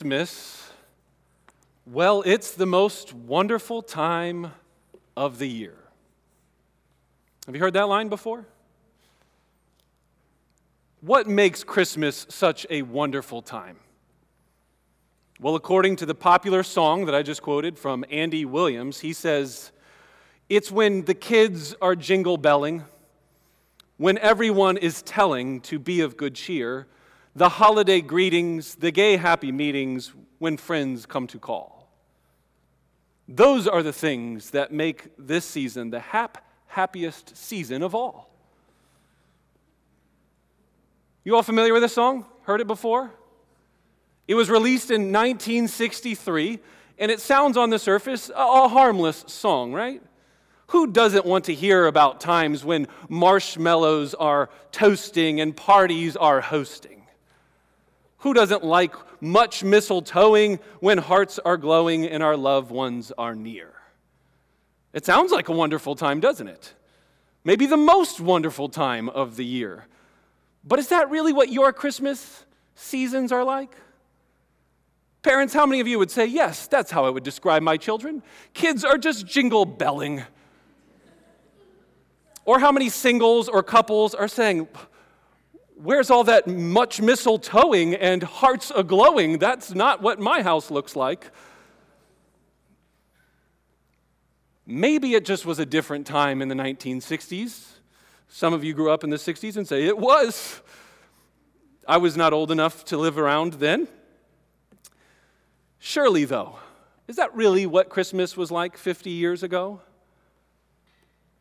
Christmas, well, it's the most wonderful time of the year. Have you heard that line before? What makes Christmas such a wonderful time? Well, according to the popular song that I just quoted from Andy Williams, he says, It's when the kids are jingle belling, when everyone is telling to be of good cheer the holiday greetings, the gay happy meetings when friends come to call. Those are the things that make this season the hap- happiest season of all. You all familiar with this song? Heard it before? It was released in 1963, and it sounds on the surface a harmless song, right? Who doesn't want to hear about times when marshmallows are toasting and parties are hosting? Who doesn't like much mistletoeing when hearts are glowing and our loved ones are near? It sounds like a wonderful time, doesn't it? Maybe the most wonderful time of the year. But is that really what your Christmas seasons are like? Parents, how many of you would say, Yes, that's how I would describe my children? Kids are just jingle belling. Or how many singles or couples are saying, Where's all that much mistletoeing and hearts a glowing? That's not what my house looks like. Maybe it just was a different time in the 1960s. Some of you grew up in the 60s and say, It was. I was not old enough to live around then. Surely, though, is that really what Christmas was like 50 years ago?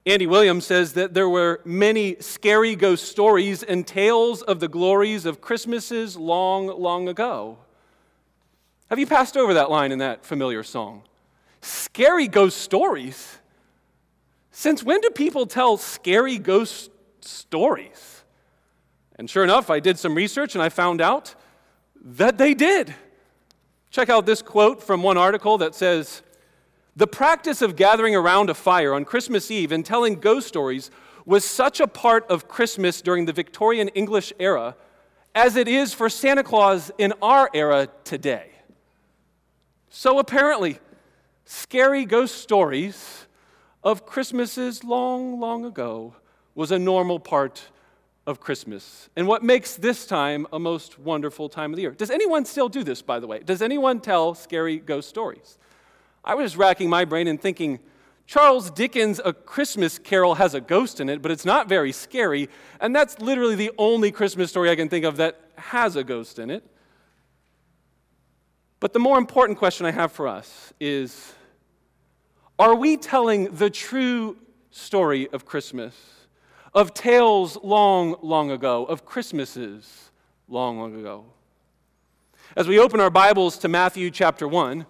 Andy Williams says that there were many scary ghost stories and tales of the glories of Christmases long, long ago. Have you passed over that line in that familiar song? Scary ghost stories? Since when do people tell scary ghost stories? And sure enough, I did some research and I found out that they did. Check out this quote from one article that says, the practice of gathering around a fire on Christmas Eve and telling ghost stories was such a part of Christmas during the Victorian English era as it is for Santa Claus in our era today. So apparently, scary ghost stories of Christmases long, long ago was a normal part of Christmas. And what makes this time a most wonderful time of the year? Does anyone still do this, by the way? Does anyone tell scary ghost stories? I was racking my brain and thinking, Charles Dickens' A Christmas Carol has a ghost in it, but it's not very scary. And that's literally the only Christmas story I can think of that has a ghost in it. But the more important question I have for us is Are we telling the true story of Christmas, of tales long, long ago, of Christmases long, long ago? As we open our Bibles to Matthew chapter 1,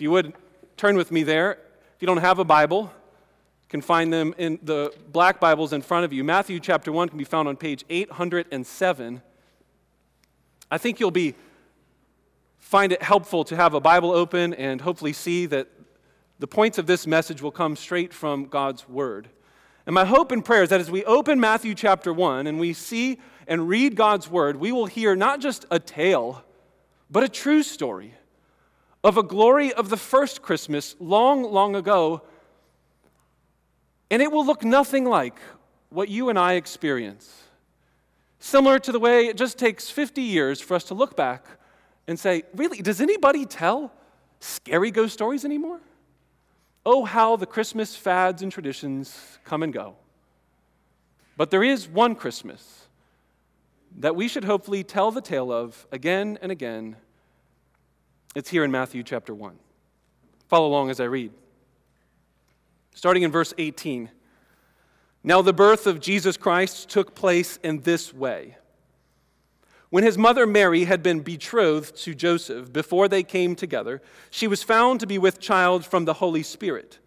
if you would turn with me there. If you don't have a Bible, you can find them in the black Bibles in front of you. Matthew chapter 1 can be found on page 807. I think you'll be find it helpful to have a Bible open and hopefully see that the points of this message will come straight from God's word. And my hope and prayer is that as we open Matthew chapter 1 and we see and read God's word, we will hear not just a tale, but a true story of a glory of the first Christmas long, long ago, and it will look nothing like what you and I experience. Similar to the way it just takes 50 years for us to look back and say, really, does anybody tell scary ghost stories anymore? Oh, how the Christmas fads and traditions come and go. But there is one Christmas that we should hopefully tell the tale of again and again it's here in Matthew chapter 1. Follow along as I read. Starting in verse 18. Now, the birth of Jesus Christ took place in this way. When his mother Mary had been betrothed to Joseph, before they came together, she was found to be with child from the Holy Spirit.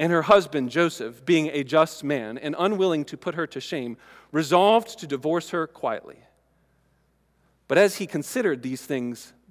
And her husband, Joseph, being a just man and unwilling to put her to shame, resolved to divorce her quietly. But as he considered these things,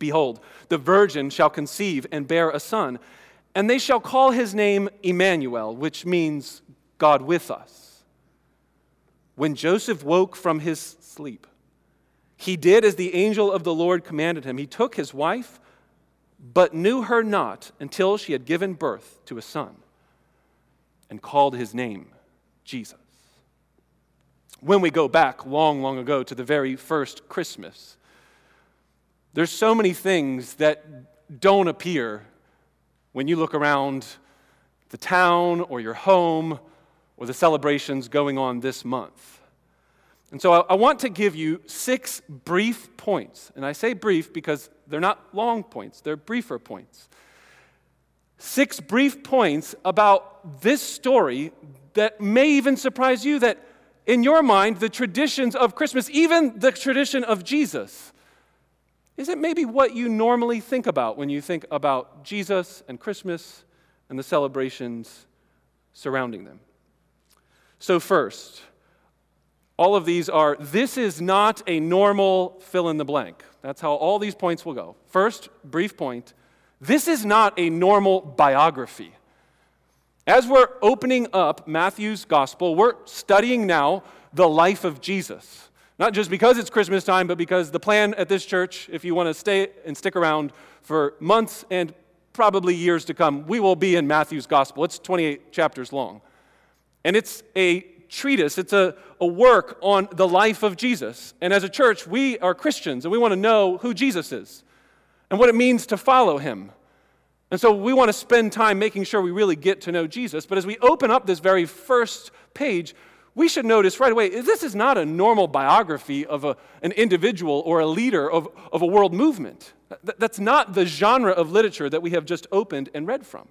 Behold, the virgin shall conceive and bear a son, and they shall call his name Emmanuel, which means God with us. When Joseph woke from his sleep, he did as the angel of the Lord commanded him. He took his wife but knew her not until she had given birth to a son and called his name Jesus. When we go back long, long ago to the very first Christmas, there's so many things that don't appear when you look around the town or your home or the celebrations going on this month. And so I, want to give you six brief points. And I say brief because they're not long points, they're briefer points. Six brief points about this story that may even surprise you that in your mind, the traditions of Christmas, even the tradition of Jesus, isn't maybe what you normally think about when you think about Jesus and Christmas and the celebrations surrounding them. So, first, all of these are this is not a normal fill in the blank. That's how all these points will go. First, brief point this is not a normal biography. As we're opening up Matthew's gospel, we're studying now the life of Jesus. Not just because it's Christmas time, but because the plan at this church, if you want to stay and stick around for months and probably years to come, we will be in Matthew's gospel. It's 28 chapters long. And it's a treatise, it's a, a work on the life of Jesus. And as a church, we are Christians and we want to know who Jesus is and what it means to follow him. And so we want to spend time making sure we really get to know Jesus. But as we open up this very first page, we should notice right away this is not a normal biography of a, an individual or a leader of, of a world movement. That's not the genre of literature that we have just opened and read from.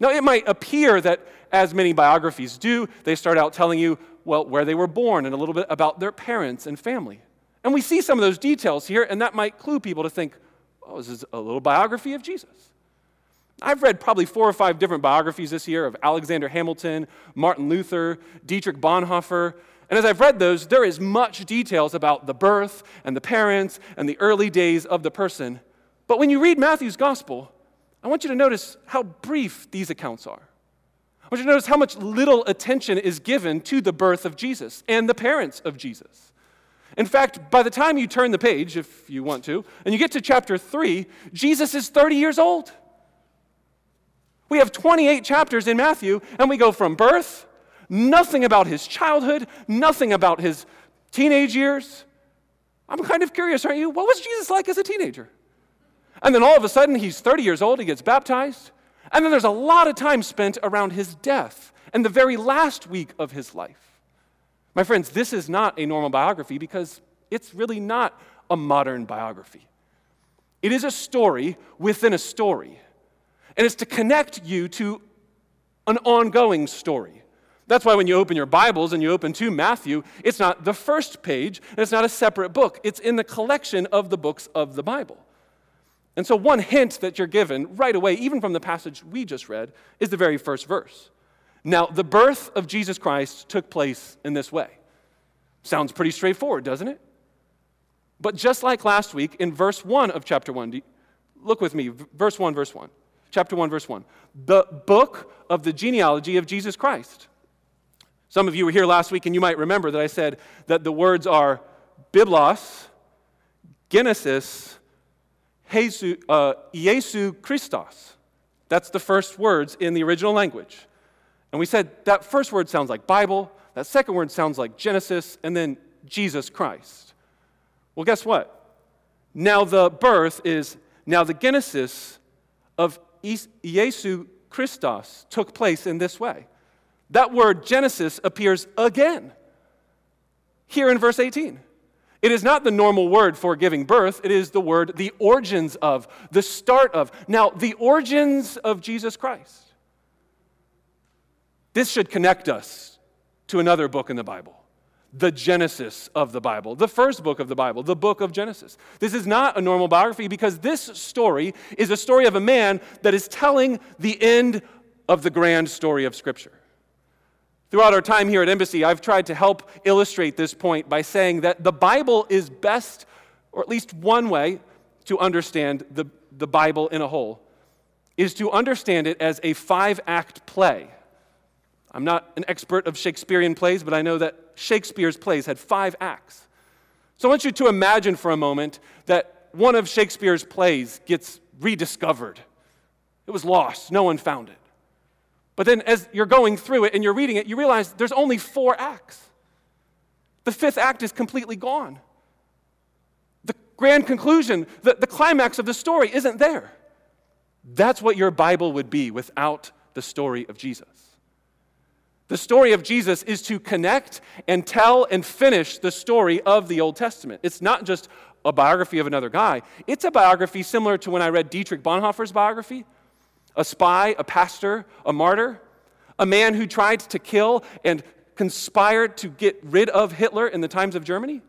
Now, it might appear that, as many biographies do, they start out telling you, well, where they were born and a little bit about their parents and family. And we see some of those details here, and that might clue people to think, oh, this is a little biography of Jesus. I've read probably four or five different biographies this year of Alexander Hamilton, Martin Luther, Dietrich Bonhoeffer. And as I've read those, there is much details about the birth and the parents and the early days of the person. But when you read Matthew's gospel, I want you to notice how brief these accounts are. I want you to notice how much little attention is given to the birth of Jesus and the parents of Jesus. In fact, by the time you turn the page, if you want to, and you get to chapter 3, Jesus is 30 years old. We have 28 chapters in Matthew, and we go from birth, nothing about his childhood, nothing about his teenage years. I'm kind of curious, aren't you? What was Jesus like as a teenager? And then all of a sudden, he's 30 years old, he gets baptized. And then there's a lot of time spent around his death and the very last week of his life. My friends, this is not a normal biography because it's really not a modern biography. It is a story within a story. And it's to connect you to an ongoing story. That's why when you open your Bibles and you open to Matthew, it's not the first page, and it's not a separate book. It's in the collection of the books of the Bible. And so, one hint that you're given right away, even from the passage we just read, is the very first verse. Now, the birth of Jesus Christ took place in this way. Sounds pretty straightforward, doesn't it? But just like last week, in verse 1 of chapter 1, look with me, verse 1, verse 1. Chapter 1, verse 1. The book of the genealogy of Jesus Christ. Some of you were here last week and you might remember that I said that the words are Biblos, Genesis, Jesus, uh, Jesu Christos. That's the first words in the original language. And we said that first word sounds like Bible, that second word sounds like Genesis, and then Jesus Christ. Well, guess what? Now the birth is, now the Genesis of Jesu Christos took place in this way. That word Genesis appears again here in verse 18. It is not the normal word for giving birth, it is the word the origins of, the start of. Now, the origins of Jesus Christ. This should connect us to another book in the Bible. The Genesis of the Bible, the first book of the Bible, the book of Genesis. This is not a normal biography because this story is a story of a man that is telling the end of the grand story of Scripture. Throughout our time here at Embassy, I've tried to help illustrate this point by saying that the Bible is best, or at least one way to understand the, the Bible in a whole, is to understand it as a five act play. I'm not an expert of Shakespearean plays, but I know that Shakespeare's plays had five acts. So I want you to imagine for a moment that one of Shakespeare's plays gets rediscovered. It was lost, no one found it. But then as you're going through it and you're reading it, you realize there's only four acts. The fifth act is completely gone. The grand conclusion, the, the climax of the story isn't there. That's what your Bible would be without the story of Jesus. The story of Jesus is to connect and tell and finish the story of the Old Testament. It's not just a biography of another guy, it's a biography similar to when I read Dietrich Bonhoeffer's biography a spy, a pastor, a martyr, a man who tried to kill and conspired to get rid of Hitler in the times of Germany.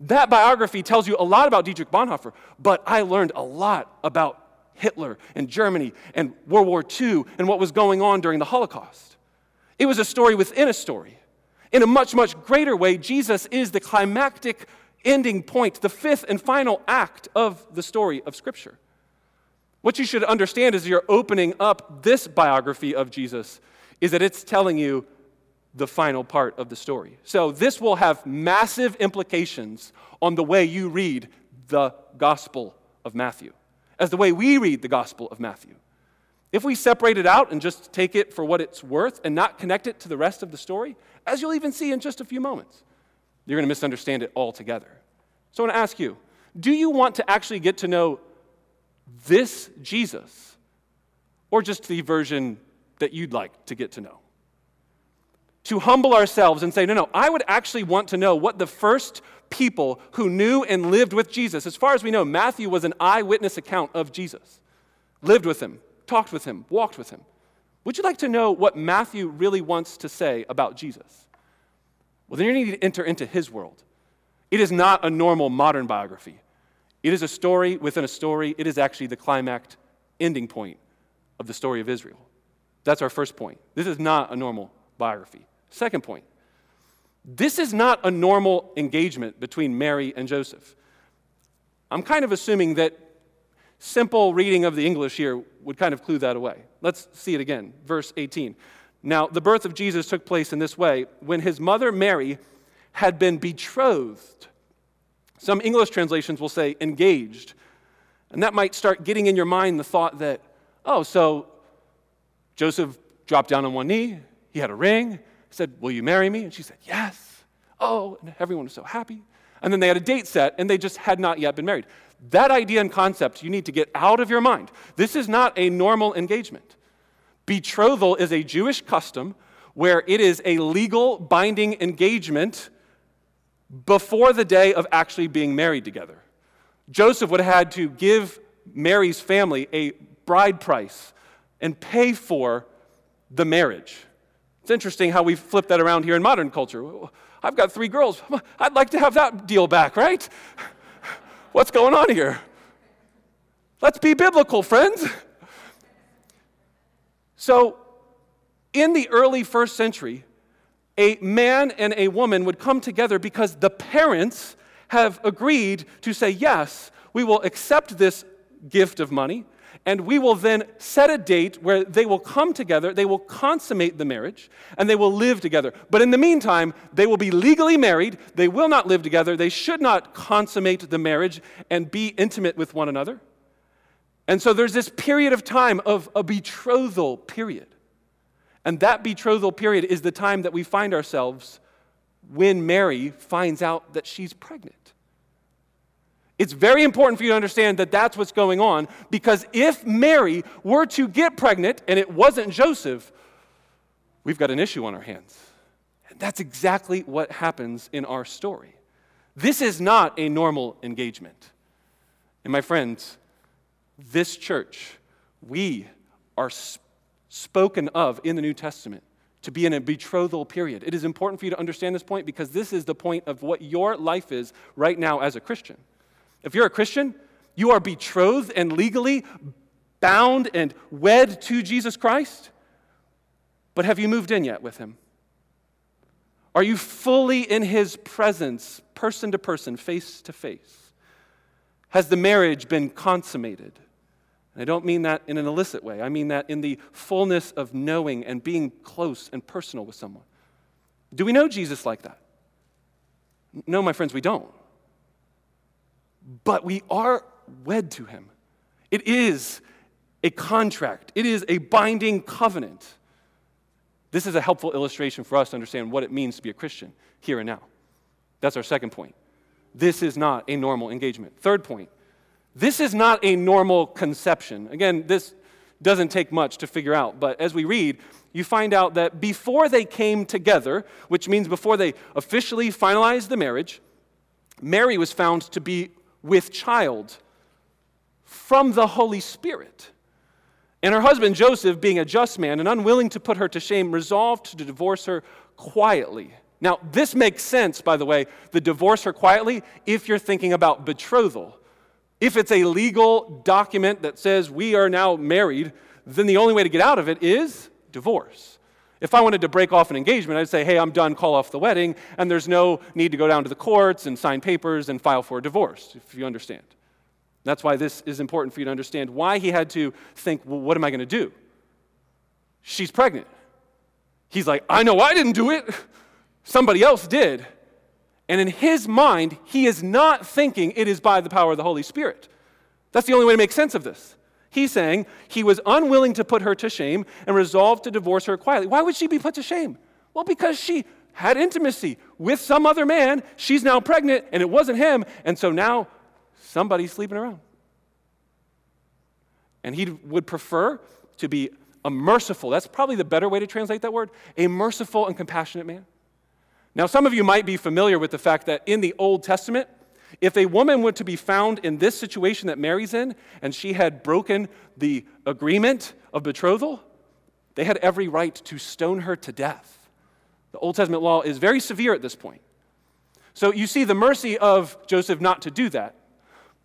That biography tells you a lot about Dietrich Bonhoeffer, but I learned a lot about Hitler and Germany and World War II and what was going on during the Holocaust. It was a story within a story. In a much, much greater way, Jesus is the climactic ending point, the fifth and final act of the story of Scripture. What you should understand as you're opening up this biography of Jesus is that it's telling you the final part of the story. So, this will have massive implications on the way you read the Gospel of Matthew, as the way we read the Gospel of Matthew. If we separate it out and just take it for what it's worth and not connect it to the rest of the story, as you'll even see in just a few moments, you're going to misunderstand it altogether. So I want to ask you do you want to actually get to know this Jesus or just the version that you'd like to get to know? To humble ourselves and say, no, no, I would actually want to know what the first people who knew and lived with Jesus, as far as we know, Matthew was an eyewitness account of Jesus, lived with him, talked with him, walked with him. Would you like to know what Matthew really wants to say about Jesus? Well, then you need to enter into his world. It is not a normal modern biography. It is a story within a story. It is actually the climax ending point of the story of Israel. That's our first point. This is not a normal biography. Second point this is not a normal engagement between Mary and Joseph. I'm kind of assuming that simple reading of the English here would kind of clue that away. Let's see it again. Verse 18. Now, the birth of Jesus took place in this way when his mother Mary had been betrothed. Some English translations will say engaged. And that might start getting in your mind the thought that, oh, so Joseph dropped down on one knee, he had a ring, said, Will you marry me? And she said, Yes. Oh, and everyone was so happy. And then they had a date set, and they just had not yet been married. That idea and concept you need to get out of your mind. This is not a normal engagement. Betrothal is a Jewish custom where it is a legal binding engagement before the day of actually being married together. Joseph would have had to give Mary's family a bride price and pay for the marriage. It's interesting how we flip that around here in modern culture. I've got three girls. I'd like to have that deal back, right? What's going on here? Let's be biblical, friends. So, in the early first century, a man and a woman would come together because the parents have agreed to say, Yes, we will accept this gift of money and we will then set a date where they will come together, they will consummate the marriage, and they will live together. But in the meantime, they will be legally married, they will not live together, they should not consummate the marriage and be intimate with one another. And so there's this period of time of a betrothal period. And that betrothal period is the time that we find ourselves when Mary finds out that she's pregnant. It's very important for you to understand that that's what's going on because if Mary were to get pregnant and it wasn't Joseph, we've got an issue on our hands. And that's exactly what happens in our story. This is not a normal engagement. And my friends, this church, we are spoken of in the New Testament to be in a betrothal period. It is important for you to understand this point because this is the point of what your life is right now as a Christian. If you're a Christian, you are betrothed and legally bound and wed to Jesus Christ. But have you moved in yet with him? Are you fully in his presence, person to person, face to face? Has the marriage been consummated? And I don't mean that in an illicit way. I mean that in the fullness of knowing and being close and personal with someone. Do we know Jesus like that? No, my friends, we don't. But we are wed to him. It is a contract, it is a binding covenant. This is a helpful illustration for us to understand what it means to be a Christian here and now. That's our second point. This is not a normal engagement. Third point this is not a normal conception. Again, this doesn't take much to figure out, but as we read, you find out that before they came together, which means before they officially finalized the marriage, Mary was found to be with child from the Holy Spirit. And her husband Joseph, being a just man and unwilling to put her to shame, resolved to divorce her quietly. Now, this makes sense, by the way, the divorce her quietly, if you're thinking about betrothal. If it's a legal document that says we are now married, then the only way to get out of it is divorce. If I wanted to break off an engagement, I'd say, hey, I'm done, call off the wedding, and there's no need to go down to the courts and sign papers and file for a divorce, if you understand. That's why this is important for you to understand why he had to think, well, what am I going to do? She's pregnant. He's like, I know I didn't do it, somebody else did. And in his mind, he is not thinking it is by the power of the Holy Spirit. That's the only way to make sense of this. He's saying he was unwilling to put her to shame and resolved to divorce her quietly. Why would she be put to shame? Well, because she had intimacy with some other man. She's now pregnant, and it wasn't him. And so now somebody's sleeping around. And he would prefer to be a merciful, that's probably the better way to translate that word, a merciful and compassionate man. Now, some of you might be familiar with the fact that in the Old Testament, if a woman were to be found in this situation that Mary's in, and she had broken the agreement of betrothal, they had every right to stone her to death. The Old Testament law is very severe at this point. So you see the mercy of Joseph not to do that.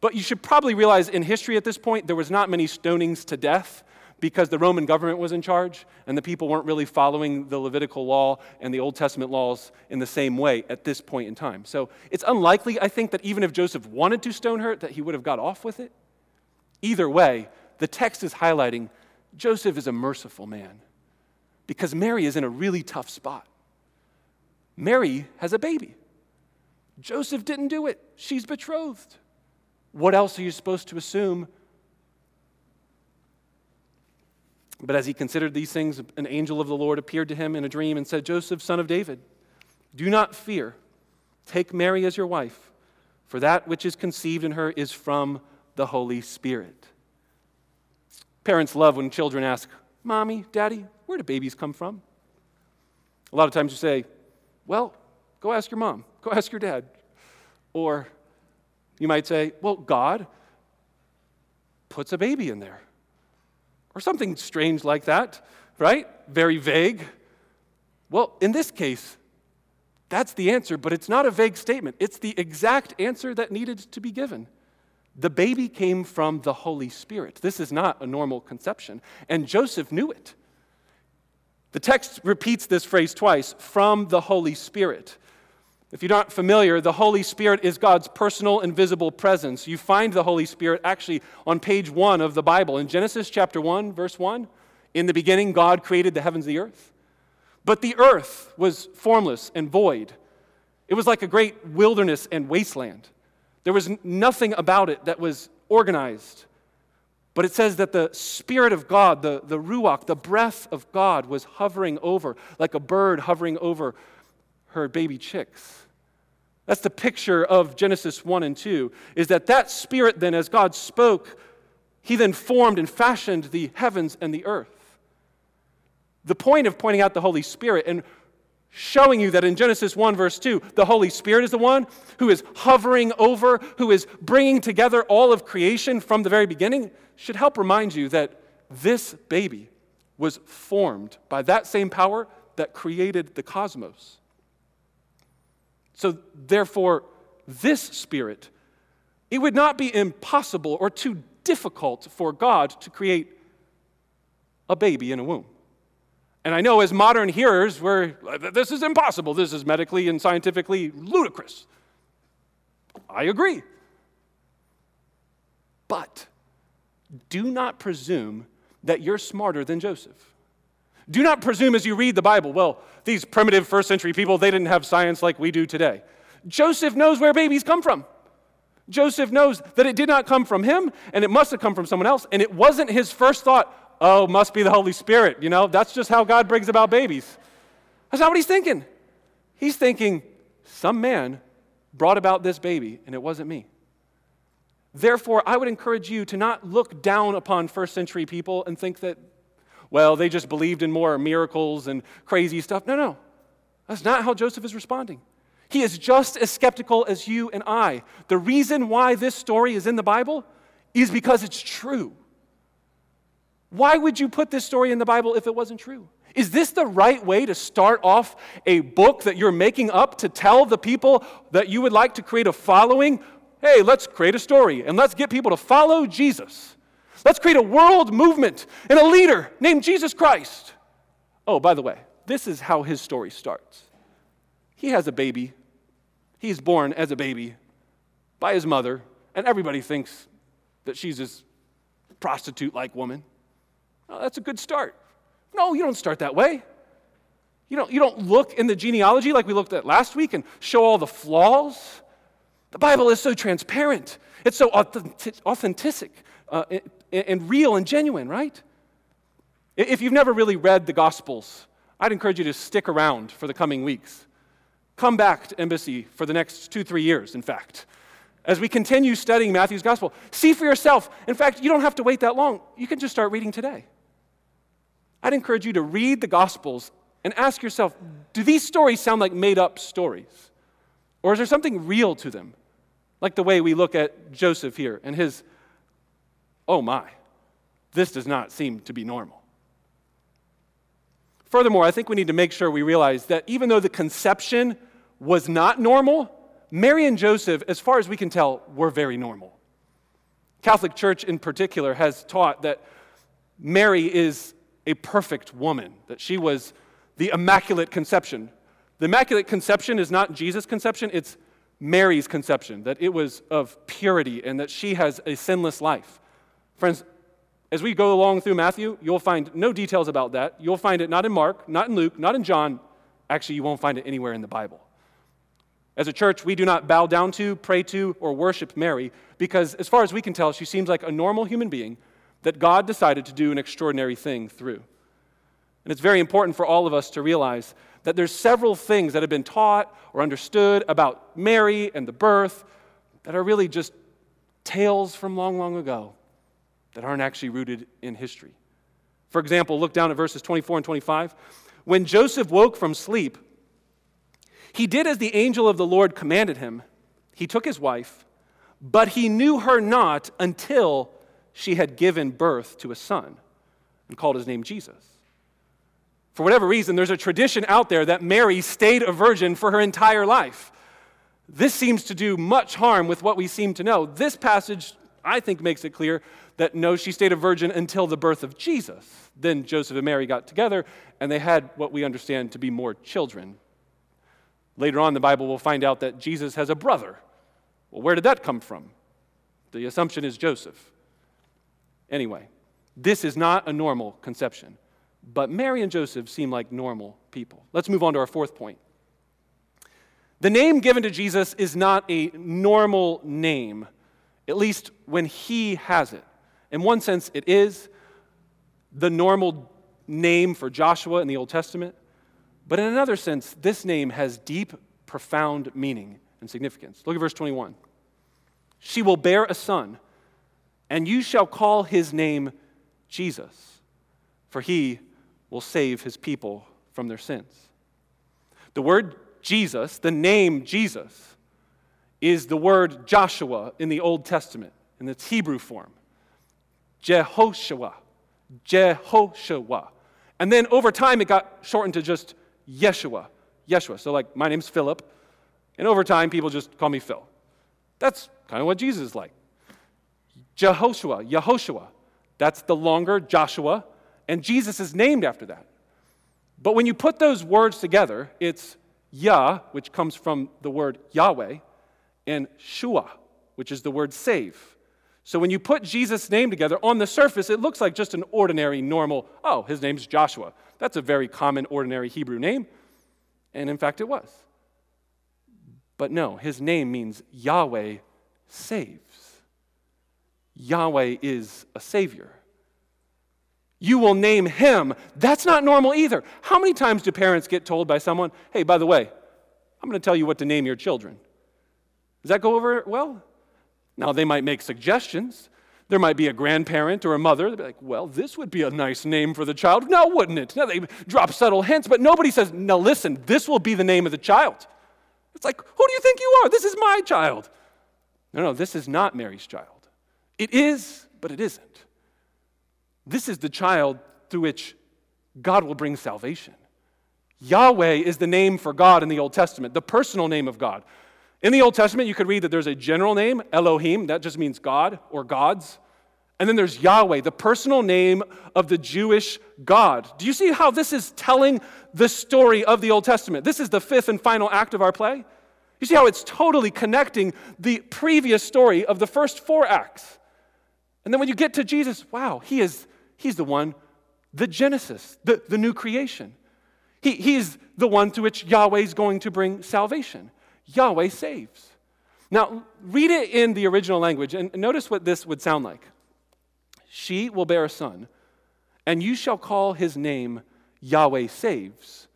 But you should probably realize in history at this point, there was not many stonings to death because the Roman government was in charge and the people weren't really following the Levitical law and the Old Testament laws in the same way at this point in time. So it's unlikely, I think, that even if Joseph wanted to stone her, that he would have got off with it. Either way, the text is highlighting Joseph is a merciful man because Mary is in a really tough spot. Mary has a baby. Joseph didn't do it. She's betrothed. What else are you supposed to assume But as he considered these things, an angel of the Lord appeared to him in a dream and said, Joseph, son of David, do not fear. Take Mary as your wife, for that which is conceived in her is from the Holy Spirit. Parents love when children ask, Mommy, Daddy, where do babies come from? A lot of times you say, Well, go ask your mom, go ask your dad. Or you might say, Well, God puts a baby in there or something strange like that, right? Very vague. Well, in this case, that's the answer, but it's not a vague statement. It's the exact answer that needed to be given. The baby came from the Holy Spirit. This is not a normal conception, and Joseph knew it. The text repeats this phrase twice from the Holy Spirit. If you're not familiar, the Holy Spirit is God's personal invisible presence. You find the Holy Spirit actually on page one of the Bible. In Genesis chapter 1, verse 1, in the beginning, God created the heavens and the earth. But the earth was formless and void. It was like a great wilderness and wasteland. There was nothing about it that was organized. But it says that the Spirit of God, the, the Ruach, the breath of God, was hovering over, like a bird hovering over her baby chicks. That's the picture of Genesis 1 and 2, is that that spirit then, as God spoke, he then formed and fashioned the heavens and the earth. The point of pointing out the Holy Spirit and showing you that in Genesis 1, verse 2, the Holy Spirit is the one who is hovering over, who is bringing together all of creation from the very beginning, should help remind you that this baby was formed by that same power that created the cosmos. So, therefore, this Spirit, it would not be impossible or too difficult for God to create a baby in a womb. And I know as modern hearers, we're, this is impossible. This is medically and scientifically ludicrous. I agree. But do not presume that you're smarter than Joseph. Do not presume as you read the Bible, well, these primitive first century people, they didn't have science like we do today. Joseph knows where babies come from. Joseph knows that it did not come from him and it must have come from someone else. And it wasn't his first thought, oh, must be the Holy Spirit. You know, that's just how God brings about babies. That's not what he's thinking. He's thinking, some man brought about this baby and it wasn't me. Therefore, I would encourage you to not look down upon first century people and think that, well, they just believed in more miracles and crazy stuff. No, no. That's not how Joseph is responding. He is just as skeptical as you and I. The reason why this story is in the Bible is because it's true. Why would you put this story in the Bible if it wasn't true? Is this the right way to start off a book that you're making up to tell the people that you would like to create a following? Hey, let's create a story and let's get people to follow Jesus. Let's create a world movement and a leader named Jesus Christ. Oh, by the way, this is how his story starts. He has a baby He's born as a baby by his mother, and everybody thinks that she's this prostitute like woman. Oh, that's a good start. No, you don't start that way. You don't, you don't look in the genealogy like we looked at last week and show all the flaws. The Bible is so transparent, it's so authentic uh, and real and genuine, right? If you've never really read the Gospels, I'd encourage you to stick around for the coming weeks. Come back to Embassy for the next two, three years, in fact. As we continue studying Matthew's gospel, see for yourself. In fact, you don't have to wait that long. You can just start reading today. I'd encourage you to read the gospels and ask yourself do these stories sound like made up stories? Or is there something real to them? Like the way we look at Joseph here and his, oh my, this does not seem to be normal. Furthermore, I think we need to make sure we realize that even though the conception was not normal, Mary and Joseph, as far as we can tell, were very normal. Catholic Church in particular has taught that Mary is a perfect woman, that she was the Immaculate Conception. The Immaculate Conception is not Jesus' conception, it's Mary's conception, that it was of purity and that she has a sinless life. Friends, as we go along through Matthew, you'll find no details about that. You'll find it not in Mark, not in Luke, not in John. Actually, you won't find it anywhere in the Bible. As a church, we do not bow down to, pray to, or worship Mary because, as far as we can tell, she seems like a normal human being that God decided to do an extraordinary thing through. And it's very important for all of us to realize that there's several things that have been taught or understood about Mary and the birth that are really just tales from long, long ago that aren't actually rooted in history. For example, look down at verses 24 and 25. When Joseph woke from sleep, he did as the angel of the Lord commanded him. He took his wife, but he knew her not until she had given birth to a son and called his name Jesus. For whatever reason, there's a tradition out there that Mary stayed a virgin for her entire life. This seems to do much harm with what we seem to know. This passage, I think, makes it clear that no, she stayed a virgin until the birth of Jesus. Then Joseph and Mary got together, and they had what we understand to be more children, Later on, the Bible will find out that Jesus has a brother. Well, where did that come from? The assumption is Joseph. Anyway, this is not a normal conception, but Mary and Joseph seem like normal people. Let's move on to our fourth point. The name given to Jesus is not a normal name, at least when he has it. In one sense, it is the normal name for Joshua in the Old Testament. But in another sense, this name has deep, profound meaning and significance. Look at verse 21. She will bear a son, and you shall call his name Jesus, for he will save his people from their sins. The word Jesus, the name Jesus, is the word Joshua in the Old Testament, in its Hebrew form. Jehoshua. Jehoshua. And then over time it got shortened to just Yeshua. Yeshua. So, like, my name's Philip, and over time, people just call me Phil. That's kind of what Jesus is like. Jehoshua, Yehoshua. That's the longer Joshua, and Jesus is named after that. But when you put those words together, it's Yah, which comes from the word Yahweh, and Shua, which is the word save. So when you put Jesus' name together, on the surface, it looks like just an ordinary, normal, oh, his name's Joshua. That's a very common, ordinary Hebrew name. And in fact, it was. But no, his name means Yahweh saves. Yahweh is a savior. You will name him. That's not normal either. How many times do parents get told by someone, hey, by the way, I'm going to tell you what to name your children? Does that go over well? Now, they might make suggestions. There might be a grandparent or a mother. They'd be like, well, this would be a nice name for the child. No, wouldn't it? No, they drop subtle hints, but nobody says, now listen, this will be the name of the child. It's like, who do you think you are? This is my child. No, no, this is not Mary's child. It is, but it isn't. This is the child through which God will bring salvation. Yahweh is the name for God in the Old Testament, the personal name of God. In the Old Testament, you could read that there's a general name, Elohim, that just means God or gods. And then there's Yahweh, the personal name of the Jewish God. Do you see how this is telling the story of the Old Testament? This is the fifth and final act of our play. You see how it's totally connecting the previous story of the first four acts. And then when you get to Jesus, wow, he is He's the one, the Genesis, the, the new creation. He, he's the one to which Yahweh is going to bring salvation. Yahweh saves. Now, read it in the original language and notice what this would sound like. She will bear a son, and you shall call his name Yahweh saves,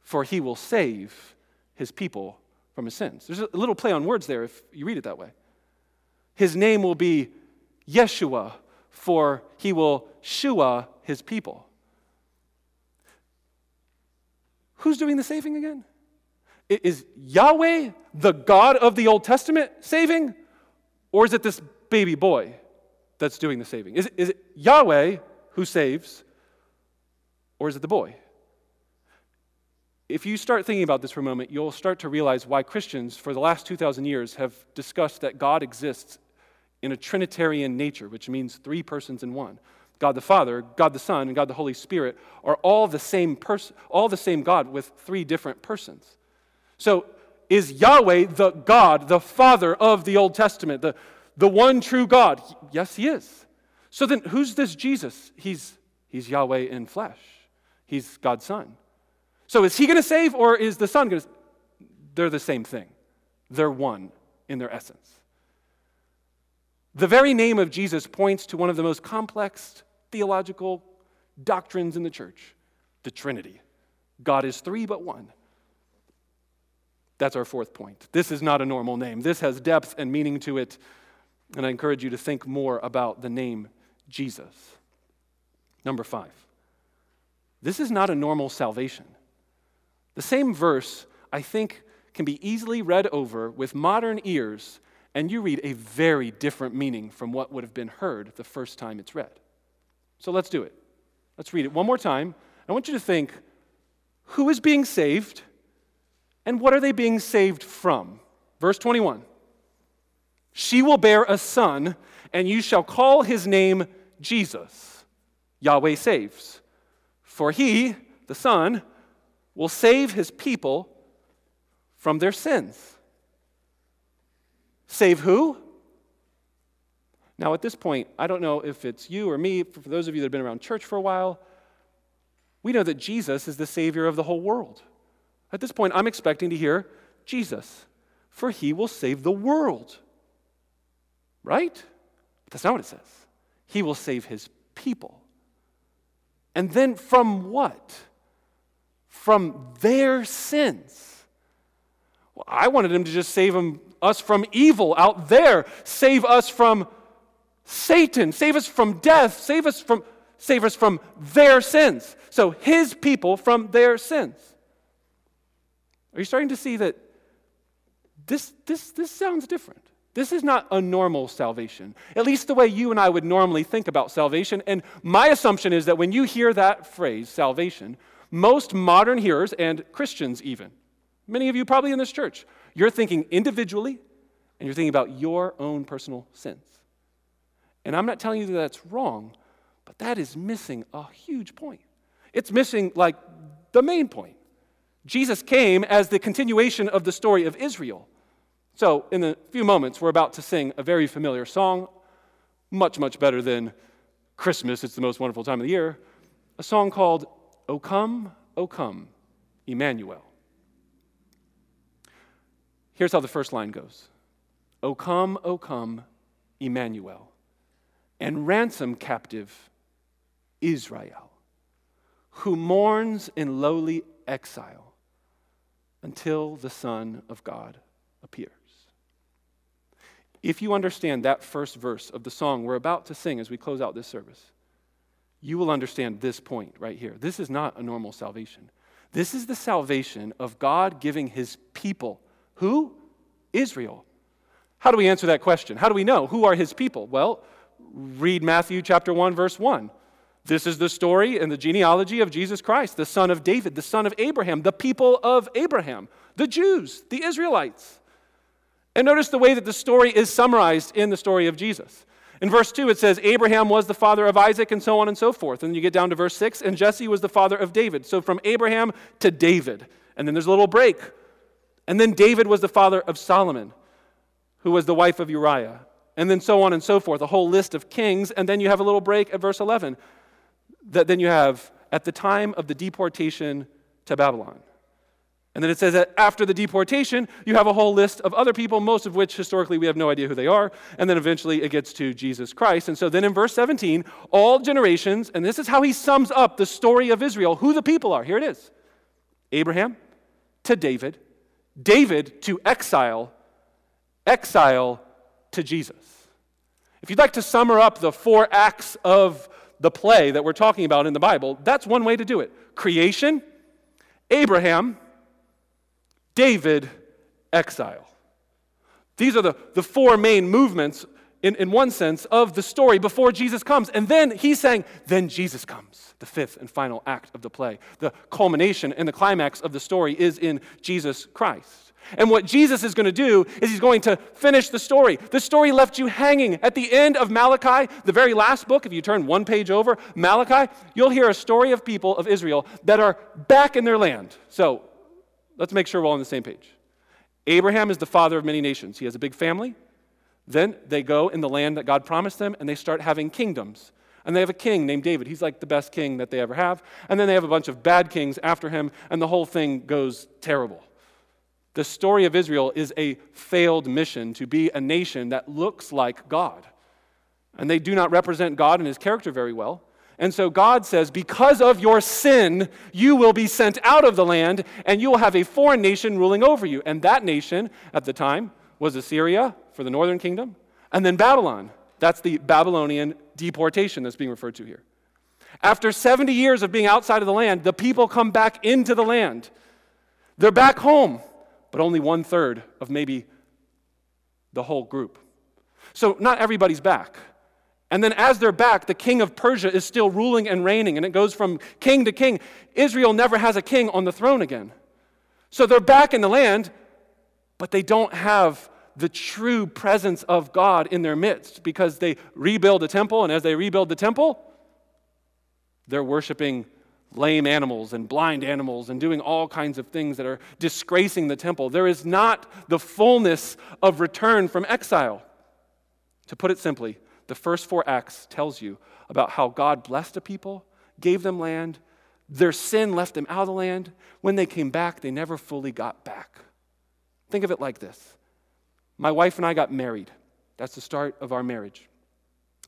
for he will save his people from his sins. There's a little play on words there if you read it that way. His name will be Yeshua, for he will shua his people. Who's doing the saving again? Is Yahweh, the God of the Old Testament, saving? Or is it this baby boy that's doing the saving? Is it, is it Yahweh who saves? Or is it the boy? If you start thinking about this for a moment, you'll start to realize why Christians, for the last 2,000 years, have discussed that God exists in a Trinitarian nature, which means three persons in one. God the Father, God the Son, and God the Holy Spirit are all the same person, all the same God with three different persons. So is Yahweh the God, the Father of the Old Testament, the, the one true God? Yes, he is. So then who's this Jesus? He's, he's Yahweh in flesh. He's God's Son. So is he going to save or is the Son going to? They're the same thing. They're one in their essence. The very name of Jesus points to one of the most complex theological doctrines in the church the Trinity. God is three but one. That's our fourth point. This is not a normal name. This has depth and meaning to it, and I encourage you to think more about the name Jesus. Number five, this is not a normal salvation. The same verse, I think, can be easily read over with modern ears and you read a very different meaning from what would have been heard the first time it's read. So let's do it. Let's read it one more time. I want you to think who is being saved and what are they being saved from? Verse 21 She will bear a son, and you shall call his name Jesus. Yahweh saves. For he, the Son, will save his people from their sins. Save who? Now, at this point, I don't know if it's you or me, for those of you that have been around church for a while, we know that Jesus is the Savior of the whole world. At this point, I'm expecting to hear Jesus, for he will save the world. Right? But that's not what it says. He will save his people. And then from what? From their sins. Well, I wanted him to just save them us from evil out there. Save us from Satan. Save us from death. Save us from, save us from their sins. So his people from their sins. Are you starting to see that this, this, this sounds different? This is not a normal salvation, at least the way you and I would normally think about salvation. And my assumption is that when you hear that phrase, salvation, most modern hearers and Christians, even, many of you probably in this church, you're thinking individually and you're thinking about your own personal sins. And I'm not telling you that that's wrong, but that is missing a huge point. It's missing, like, the main point. Jesus came as the continuation of the story of Israel. So, in a few moments, we're about to sing a very familiar song, much, much better than Christmas, it's the most wonderful time of the year, a song called O Come, O Come, Emmanuel. Here's how the first line goes O come, O come, Emmanuel, and ransom captive Israel, who mourns in lowly exile until the Son of God appears. If you understand that first verse of the song we're about to sing as we close out this service, you will understand this point right here. This is not a normal salvation. This is the salvation of God giving his people. Who? Israel. How do we answer that question? How do we know who are his people? Well, read Matthew chapter 1 verse 1. This is the story and the genealogy of Jesus Christ, the son of David, the son of Abraham, the people of Abraham, the Jews, the Israelites. And notice the way that the story is summarized in the story of Jesus. In verse 2, it says, Abraham was the father of Isaac, and so on and so forth. And you get down to verse 6, and Jesse was the father of David. So from Abraham to David. And then there's a little break. And then David was the father of Solomon, who was the wife of Uriah. And then so on and so forth, a whole list of kings. And then you have a little break at verse 11. That then you have at the time of the deportation to Babylon. And then it says that after the deportation, you have a whole list of other people, most of which historically we have no idea who they are. And then eventually it gets to Jesus Christ. And so then in verse 17, all generations, and this is how he sums up the story of Israel, who the people are. Here it is Abraham to David, David to exile, exile to Jesus. If you'd like to sum up the four acts of the play that we're talking about in the Bible, that's one way to do it creation, Abraham, David, exile. These are the, the four main movements, in, in one sense, of the story before Jesus comes. And then he's saying, then Jesus comes, the fifth and final act of the play. The culmination and the climax of the story is in Jesus Christ. And what Jesus is going to do is he's going to finish the story. The story left you hanging. At the end of Malachi, the very last book, if you turn one page over, Malachi, you'll hear a story of people of Israel that are back in their land. So Let's make sure we're all on the same page. Abraham is the father of many nations. He has a big family. Then they go in the land that God promised them and they start having kingdoms. And they have a king named David. He's like the best king that they ever have. And then they have a bunch of bad kings after him, and the whole thing goes terrible. The story of Israel is a failed mission to be a nation that looks like God. And they do not represent God and his character very well. And so God says, Because of your sin, you will be sent out of the land, and you will have a foreign nation ruling over you. And that nation at the time was Assyria for the northern kingdom, and then Babylon. That's the Babylonian deportation that's being referred to here. After 70 years of being outside of the land, the people come back into the land. They're back home, but only one third of maybe the whole group. So not everybody's back. And then, as they're back, the king of Persia is still ruling and reigning, and it goes from king to king. Israel never has a king on the throne again. So they're back in the land, but they don't have the true presence of God in their midst because they rebuild the temple, and as they rebuild the temple, they're worshiping lame animals and blind animals and doing all kinds of things that are disgracing the temple. There is not the fullness of return from exile. To put it simply, the first four acts tells you about how God blessed a people, gave them land, their sin left them out of the land. When they came back, they never fully got back. Think of it like this My wife and I got married. That's the start of our marriage.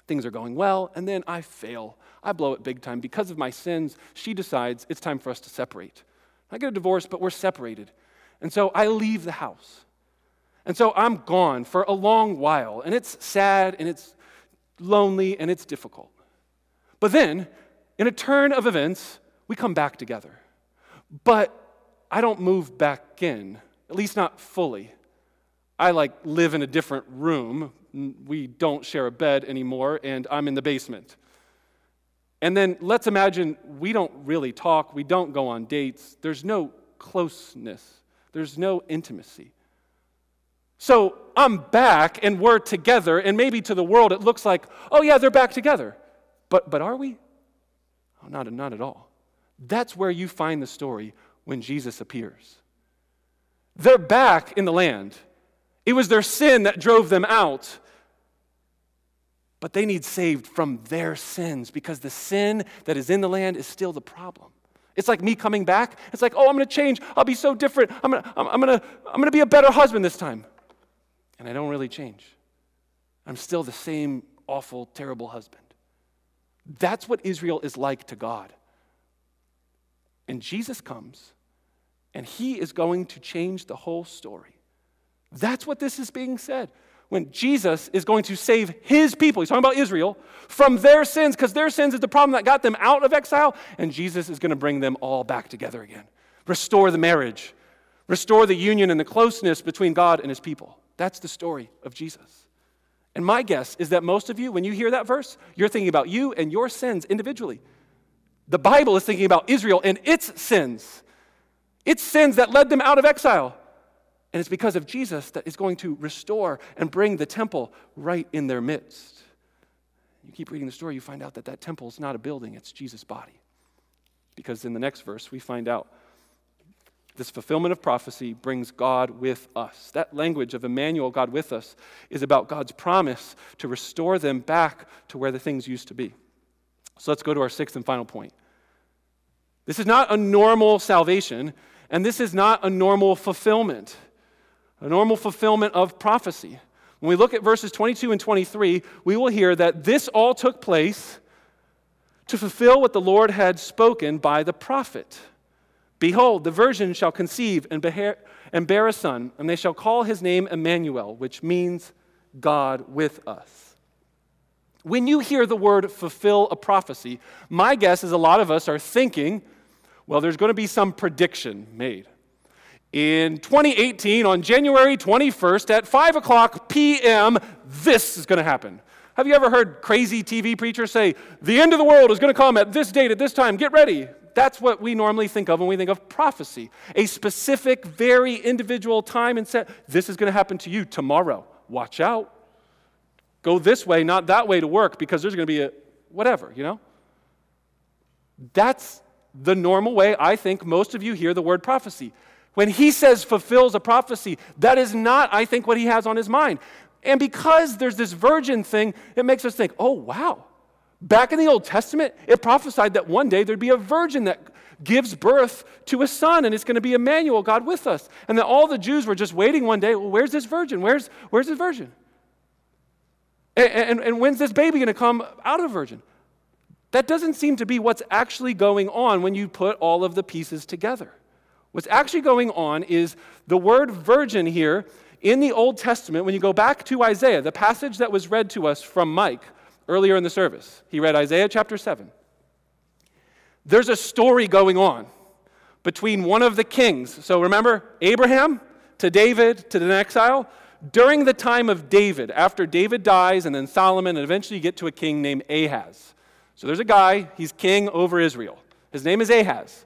Things are going well, and then I fail. I blow it big time. Because of my sins, she decides it's time for us to separate. I get a divorce, but we're separated. And so I leave the house. And so I'm gone for a long while, and it's sad and it's lonely, and it's difficult. But then, in a turn of events, we come back together. But I don't move back in, at least not fully. I like live in a different room. We don't share a bed anymore, and I'm in the basement. And then let's imagine we don't really talk, we don't go on dates, there's no closeness, there's no intimacy. So I'm back and we're together, and maybe to the world it looks like, oh yeah, they're back together. But, but are we? Oh, not, not at all. That's where you find the story when Jesus appears. They're back in the land. It was their sin that drove them out. But they need saved from their sins because the sin that is in the land is still the problem. It's like me coming back. It's like, oh, I'm going to change. I'll be so different. I'm going to I'm, to I'm to be a better husband this time. And I don't really change. I'm still the same awful, terrible husband. That's what Israel is like to God. And Jesus comes, and he is going to change the whole story. That's what this is being said. When Jesus is going to save his people, he's talking about Israel, from their sins, because their sins is the problem that got them out of exile, and Jesus is going to bring them all back together again. Restore the marriage, restore the union and the closeness between God and his people. That's the story of Jesus. And my guess is that most of you, when you hear that verse, you're thinking about you and your sins individually. The Bible is thinking about Israel and its sins, its sins that led them out of exile. And it's because of Jesus that is going to restore and bring the temple right in their midst. You keep reading the story, you find out that that temple is not a building, it's Jesus' body. Because in the next verse, we find out this fulfillment of prophecy brings God with us. That language of Emmanuel, God with us, is about God's promise to restore them back to where the things used to be. So let's go to our sixth and final point. This is not a normal salvation, and this is not a normal fulfillment, a normal fulfillment of prophecy. When we look at verses 22 and 23, we will hear that this all took place to fulfill what the Lord had spoken by the prophet. Behold, the virgin shall conceive and bear, a son, and they shall call his name Emmanuel, which means God with us. When you hear the word fulfill a prophecy, my guess is a lot of us are thinking, well, there's going to be some prediction made. In 2018, on January 21st at 5 o'clock p.m., this is going to happen. Have you ever heard crazy TV preachers say, the end of the world is going to come at this date, at this time, get ready? That's what we normally think of when we think of prophecy a specific, very individual time and set. This is going to happen to you tomorrow. Watch out. Go this way, not that way to work because there's going to be a whatever, you know? That's the normal way I think most of you hear the word prophecy. When he says fulfills a prophecy, that is not, I think, what he has on his mind. And because there's this virgin thing, it makes us think, oh, wow, Back in the Old Testament, it prophesied that one day there'd be a virgin that gives birth to a son, and it's going to be Emmanuel, God with us. And that all the Jews were just waiting one day, well, where's this virgin? Where's, where's this virgin? And, and, and when's this baby going to come out of a virgin? That doesn't seem to be what's actually going on when you put all of the pieces together. What's actually going on is the word virgin here in the Old Testament, when you go back to Isaiah, the passage that was read to us from Mike, earlier in the service. He read Isaiah chapter 7. There's a story going on between one of the kings. So remember, Abraham to David to the exile. During the time of David, after David dies, and then Solomon, and eventually you get to a king named Ahaz. So there's a guy, he's king over Israel. His name is Ahaz.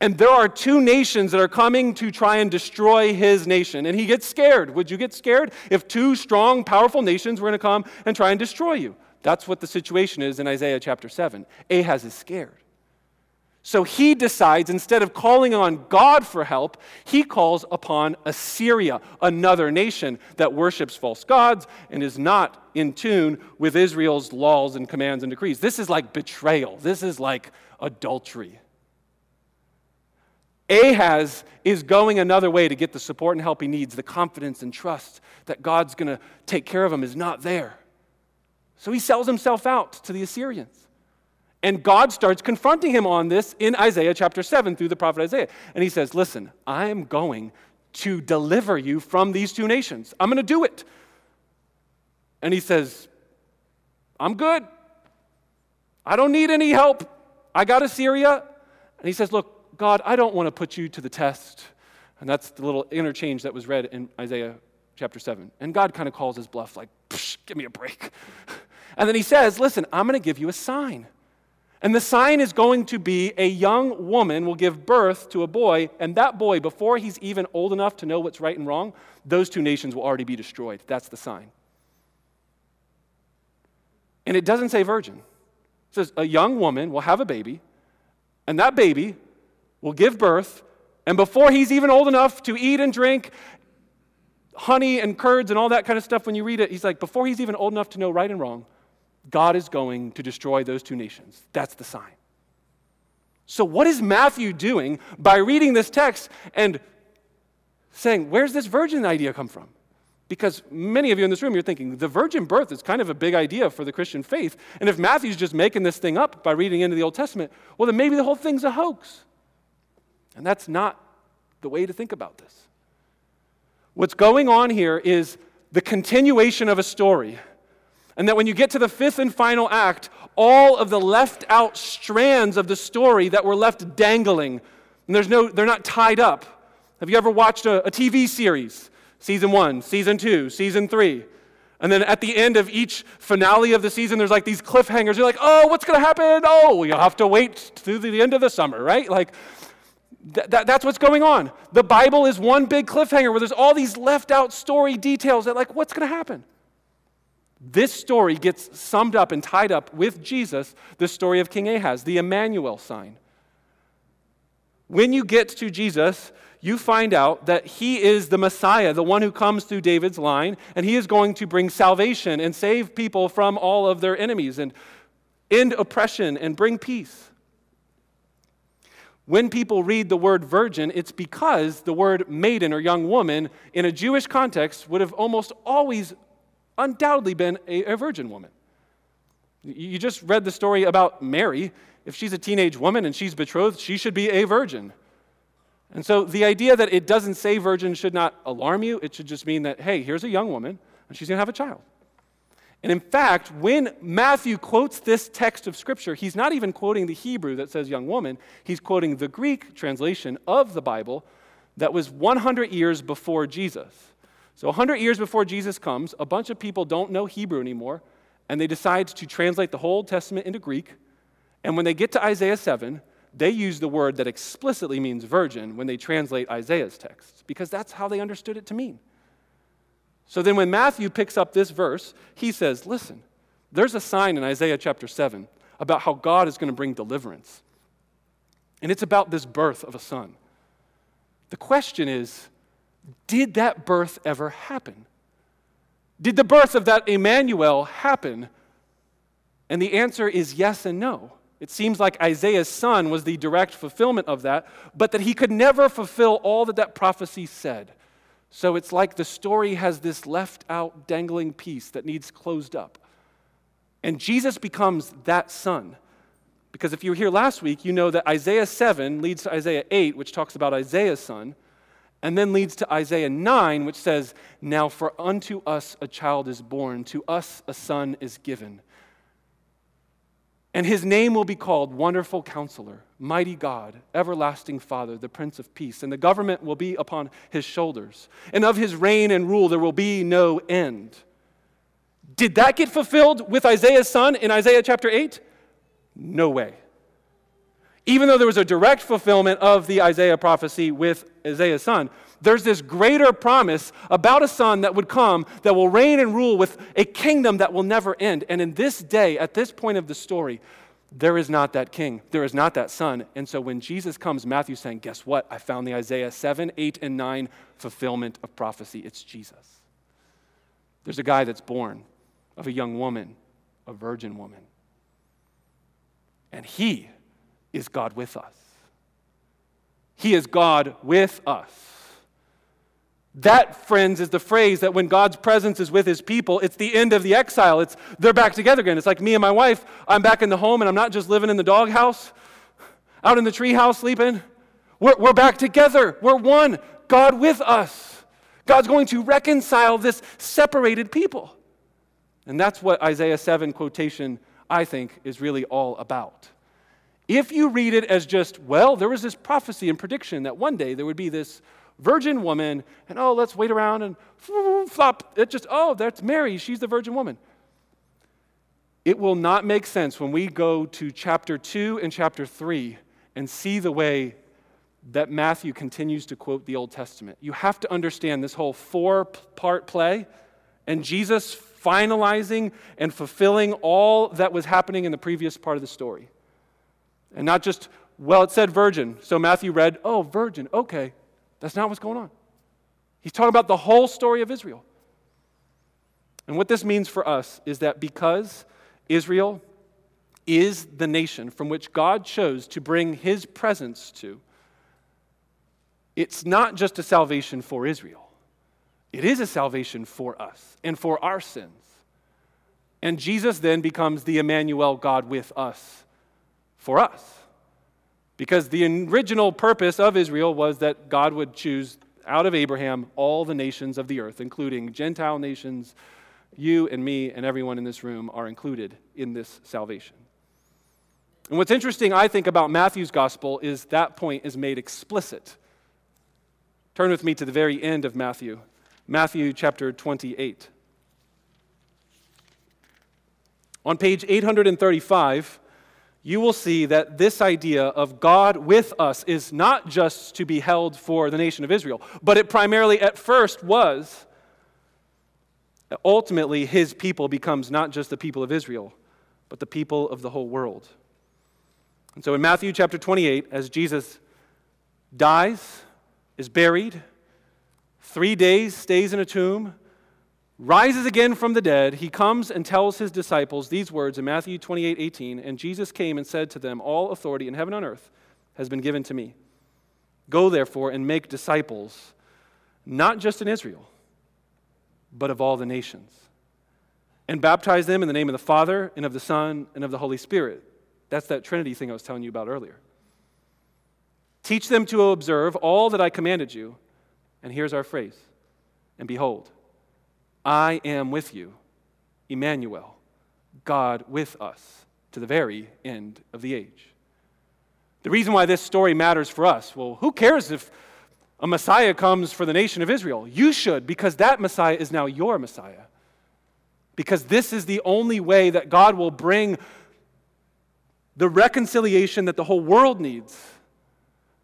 And there are two nations that are coming to try and destroy his nation. And he gets scared. Would you get scared if two strong, powerful nations were going to come and try and destroy you? That's what the situation is in Isaiah chapter 7. Ahaz is scared. So he decides, instead of calling on God for help, he calls upon Assyria, another nation that worships false gods and is not in tune with Israel's laws and commands and decrees. This is like betrayal, this is like adultery. Ahaz is going another way to get the support and help he needs. The confidence and trust that God's going to take care of him is not there. So he sells himself out to the Assyrians. And God starts confronting him on this in Isaiah chapter 7 through the prophet Isaiah. And he says, Listen, I am going to deliver you from these two nations. I'm going to do it. And he says, I'm good. I don't need any help. I got Assyria. And he says, Look, God, I don't want to put you to the test. And that's the little interchange that was read in Isaiah chapter 7. And God kind of calls his bluff, like, give me a break. And then he says, Listen, I'm going to give you a sign. And the sign is going to be a young woman will give birth to a boy, and that boy, before he's even old enough to know what's right and wrong, those two nations will already be destroyed. That's the sign. And it doesn't say virgin. It says a young woman will have a baby, and that baby will give birth, and before he's even old enough to eat and drink honey and curds and all that kind of stuff, when you read it, he's like, before he's even old enough to know right and wrong, God is going to destroy those two nations. That's the sign. So, what is Matthew doing by reading this text and saying, Where's this virgin idea come from? Because many of you in this room, you're thinking, the virgin birth is kind of a big idea for the Christian faith. And if Matthew's just making this thing up by reading into the Old Testament, well, then maybe the whole thing's a hoax. And that's not the way to think about this. What's going on here is the continuation of a story and that when you get to the fifth and final act, all of the left out strands of the story that were left dangling, and there's no, they're not tied up. Have you ever watched a, a TV series? Season one, season two, season three. And then at the end of each finale of the season, there's like these cliffhangers. You're like, oh, what's going to happen? Oh, you'll have to wait through the end of the summer, right? Like, th- th- that's what's going on. The Bible is one big cliffhanger where there's all these left out story details that, like, what's going to happen? This story gets summed up and tied up with Jesus, the story of King Ahaz, the Emmanuel sign. When you get to Jesus, you find out that he is the Messiah, the one who comes through David's line, and he is going to bring salvation and save people from all of their enemies and end oppression and bring peace. When people read the word virgin, it's because the word maiden or young woman in a Jewish context would have almost always undoubtedly been a, a virgin woman. You just read the story about Mary. If she's a teenage woman and she's betrothed, she should be a virgin. And so the idea that it doesn't say virgin should not alarm you. It should just mean that, hey, here's a young woman and she's going to have a child. And in fact, when Matthew quotes this text of Scripture, he's not even quoting the Hebrew that says young woman, he's quoting the Greek translation of the Bible that was 100 years before Jesus. So, 100 years before Jesus comes, a bunch of people don't know Hebrew anymore, and they decide to translate the whole Old Testament into Greek. And when they get to Isaiah 7, they use the word that explicitly means virgin when they translate Isaiah's text, because that's how they understood it to mean. So then, when Matthew picks up this verse, he says, Listen, there's a sign in Isaiah chapter 7 about how God is going to bring deliverance. And it's about this birth of a son. The question is, did that birth ever happen? Did the birth of that Emmanuel happen? And the answer is yes and no. It seems like Isaiah's son was the direct fulfillment of that, but that he could never fulfill all that that prophecy said. So it's like the story has this left out dangling piece that needs closed up. And Jesus becomes that son. Because if you were here last week, you know that Isaiah 7 leads to Isaiah 8, which talks about Isaiah's son and then leads to Isaiah 9, which says, Now for unto us a child is born, to us a son is given. And his name will be called Wonderful Counselor, Mighty God, Everlasting Father, the Prince of Peace. And the government will be upon his shoulders. And of his reign and rule there will be no end. Did that get fulfilled with Isaiah's son in Isaiah chapter 8? No way. Even though there was a direct fulfillment of the Isaiah prophecy with Isaiah's son, there's this greater promise about a son that would come that will reign and rule with a kingdom that will never end. And in this day, at this point of the story, there is not that king. There is not that son. And so when Jesus comes, Matthew's saying, Guess what? I found the Isaiah 7, 8, and 9 fulfillment of prophecy. It's Jesus. There's a guy that's born of a young woman, a virgin woman. And he is God with us. He is God with us. That, friends, is the phrase that when God's presence is with his people, it's the end of the exile. It's they're back together again. It's like me and my wife, I'm back in the home and I'm not just living in the doghouse, out in the treehouse sleeping. We're, we're back together. We're one. God with us. God's going to reconcile this separated people. And that's what Isaiah 7 quotation, I think, is really all about. If you read it as just, well, there was this prophecy and prediction that one day there would be this virgin woman, and oh, let's wait around and flop. It just, oh, that's Mary. She's the virgin woman. it will not make sense when we go to chapter 2 and chapter 3 and see the way that Matthew continues to quote the Old Testament. You have to understand this whole four part play and Jesus finalizing and fulfilling all that was happening in the previous part of the story. And not just, well, it said virgin. So Matthew read, oh, virgin, okay. That's not what's going on. He's talking about the whole story of Israel. And what this means for us is that because Israel is the nation from which God chose to bring his presence to, it's not just a salvation for Israel, it is a salvation for us and for our sins. And Jesus then becomes the Emmanuel God with us for us. Because the original purpose of Israel was that God would choose out of Abraham all the nations of the earth, including Gentile nations. You and me and everyone in this room are included in this salvation. And what's interesting, I think, about Matthew's gospel is that point is made explicit. Turn with me to the very end of Matthew, Matthew chapter 28. On page 835, you will see that this idea of God with us is not just to be held for the nation of Israel, but it primarily at first was. Ultimately, his people becomes not just the people of Israel, but the people of the whole world. And so in Matthew chapter 28, as Jesus dies, is buried, three days stays in a tomb, rises again from the dead, he comes and tells his disciples these words in Matthew 28 18. And Jesus came and said to them, All authority in heaven and earth has been given to me. Go therefore and make disciples, not just in Israel, but of all the nations, and baptize them in the name of the Father, and of the Son, and of the Holy Spirit. That's that Trinity thing I was telling you about earlier. Teach them to observe all that I commanded you. And here's our phrase And behold, I am with you, Emmanuel, God with us, to the very end of the age. The reason why this story matters for us well, who cares if a Messiah comes for the nation of Israel? You should, because that Messiah is now your Messiah. Because this is the only way that God will bring the reconciliation that the whole world needs,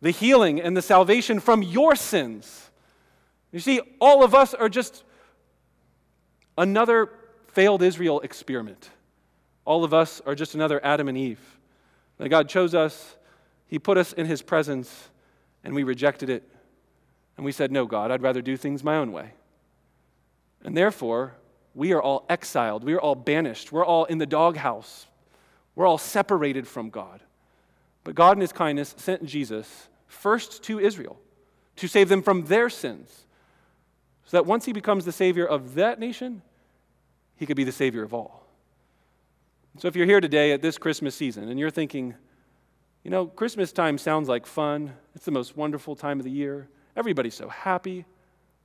the healing and the salvation from your sins. You see, all of us are just another failed Israel experiment. All of us are just another Adam and Eve. That God chose us, He put us in His presence, and we rejected it. And we said, No, God, I'd rather do things my own way. And therefore, we are all exiled. We are all banished. We're all in the doghouse. We're all separated from God. But God, in His kindness, sent Jesus first to Israel to save them from their sins. So that once He becomes the Savior of that nation, he could be the Savior of all. So if you're here today at this Christmas season and you're thinking, you know, Christmas time sounds like fun, it's the most wonderful time of the year, everybody's so happy,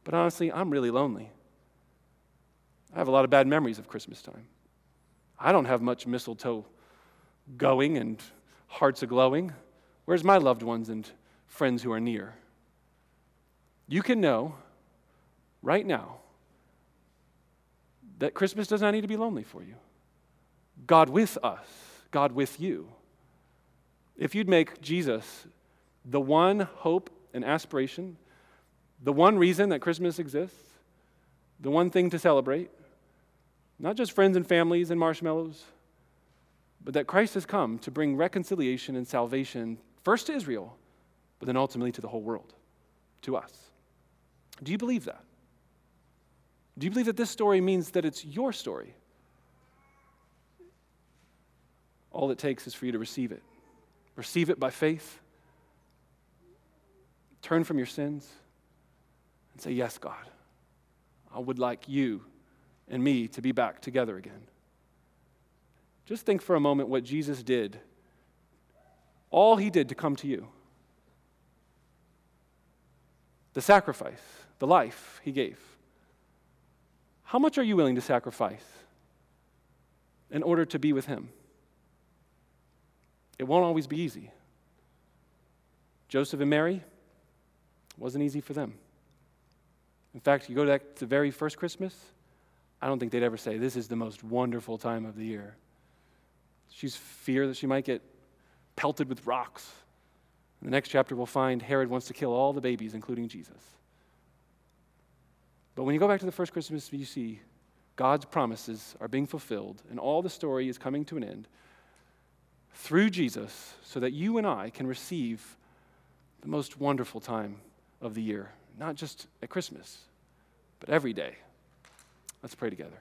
but honestly, I'm really lonely. I have a lot of bad memories of Christmas time. I don't have much mistletoe going and hearts a glowing. Where's my loved ones and friends who are near? You can know right now that Christmas does not need to be lonely for you. God with us, God with you. If you'd make Jesus the one hope and aspiration, the one reason that Christmas exists, the one thing to celebrate, not just friends and families and marshmallows, but that Christ has come to bring reconciliation and salvation first to Israel, but then ultimately to the whole world, to us. Do you believe that? Do you believe that this story means that it's your story? All it takes is for you to receive it. Receive it by faith. Turn from your sins and say, Yes, God, I would like you and me to be back together again. Just think for a moment what Jesus did, all he did to come to you. The sacrifice, the life he gave. How much are you willing to sacrifice in order to be with Him? It won't always be easy. Joseph and Mary wasn't easy for them. In fact, you go back to the very first Christmas, I don't think they'd ever say, This is the most wonderful time of the year. She's fear that she might get pelted with rocks. In the next chapter, we'll find Herod wants to kill all the babies, including Jesus. But when you go back to the first Christmas, you see God's promises are being fulfilled, and all the story is coming to an end through Jesus so that you and I can receive the most wonderful time of the year, not just at Christmas, but every day. Let's pray together.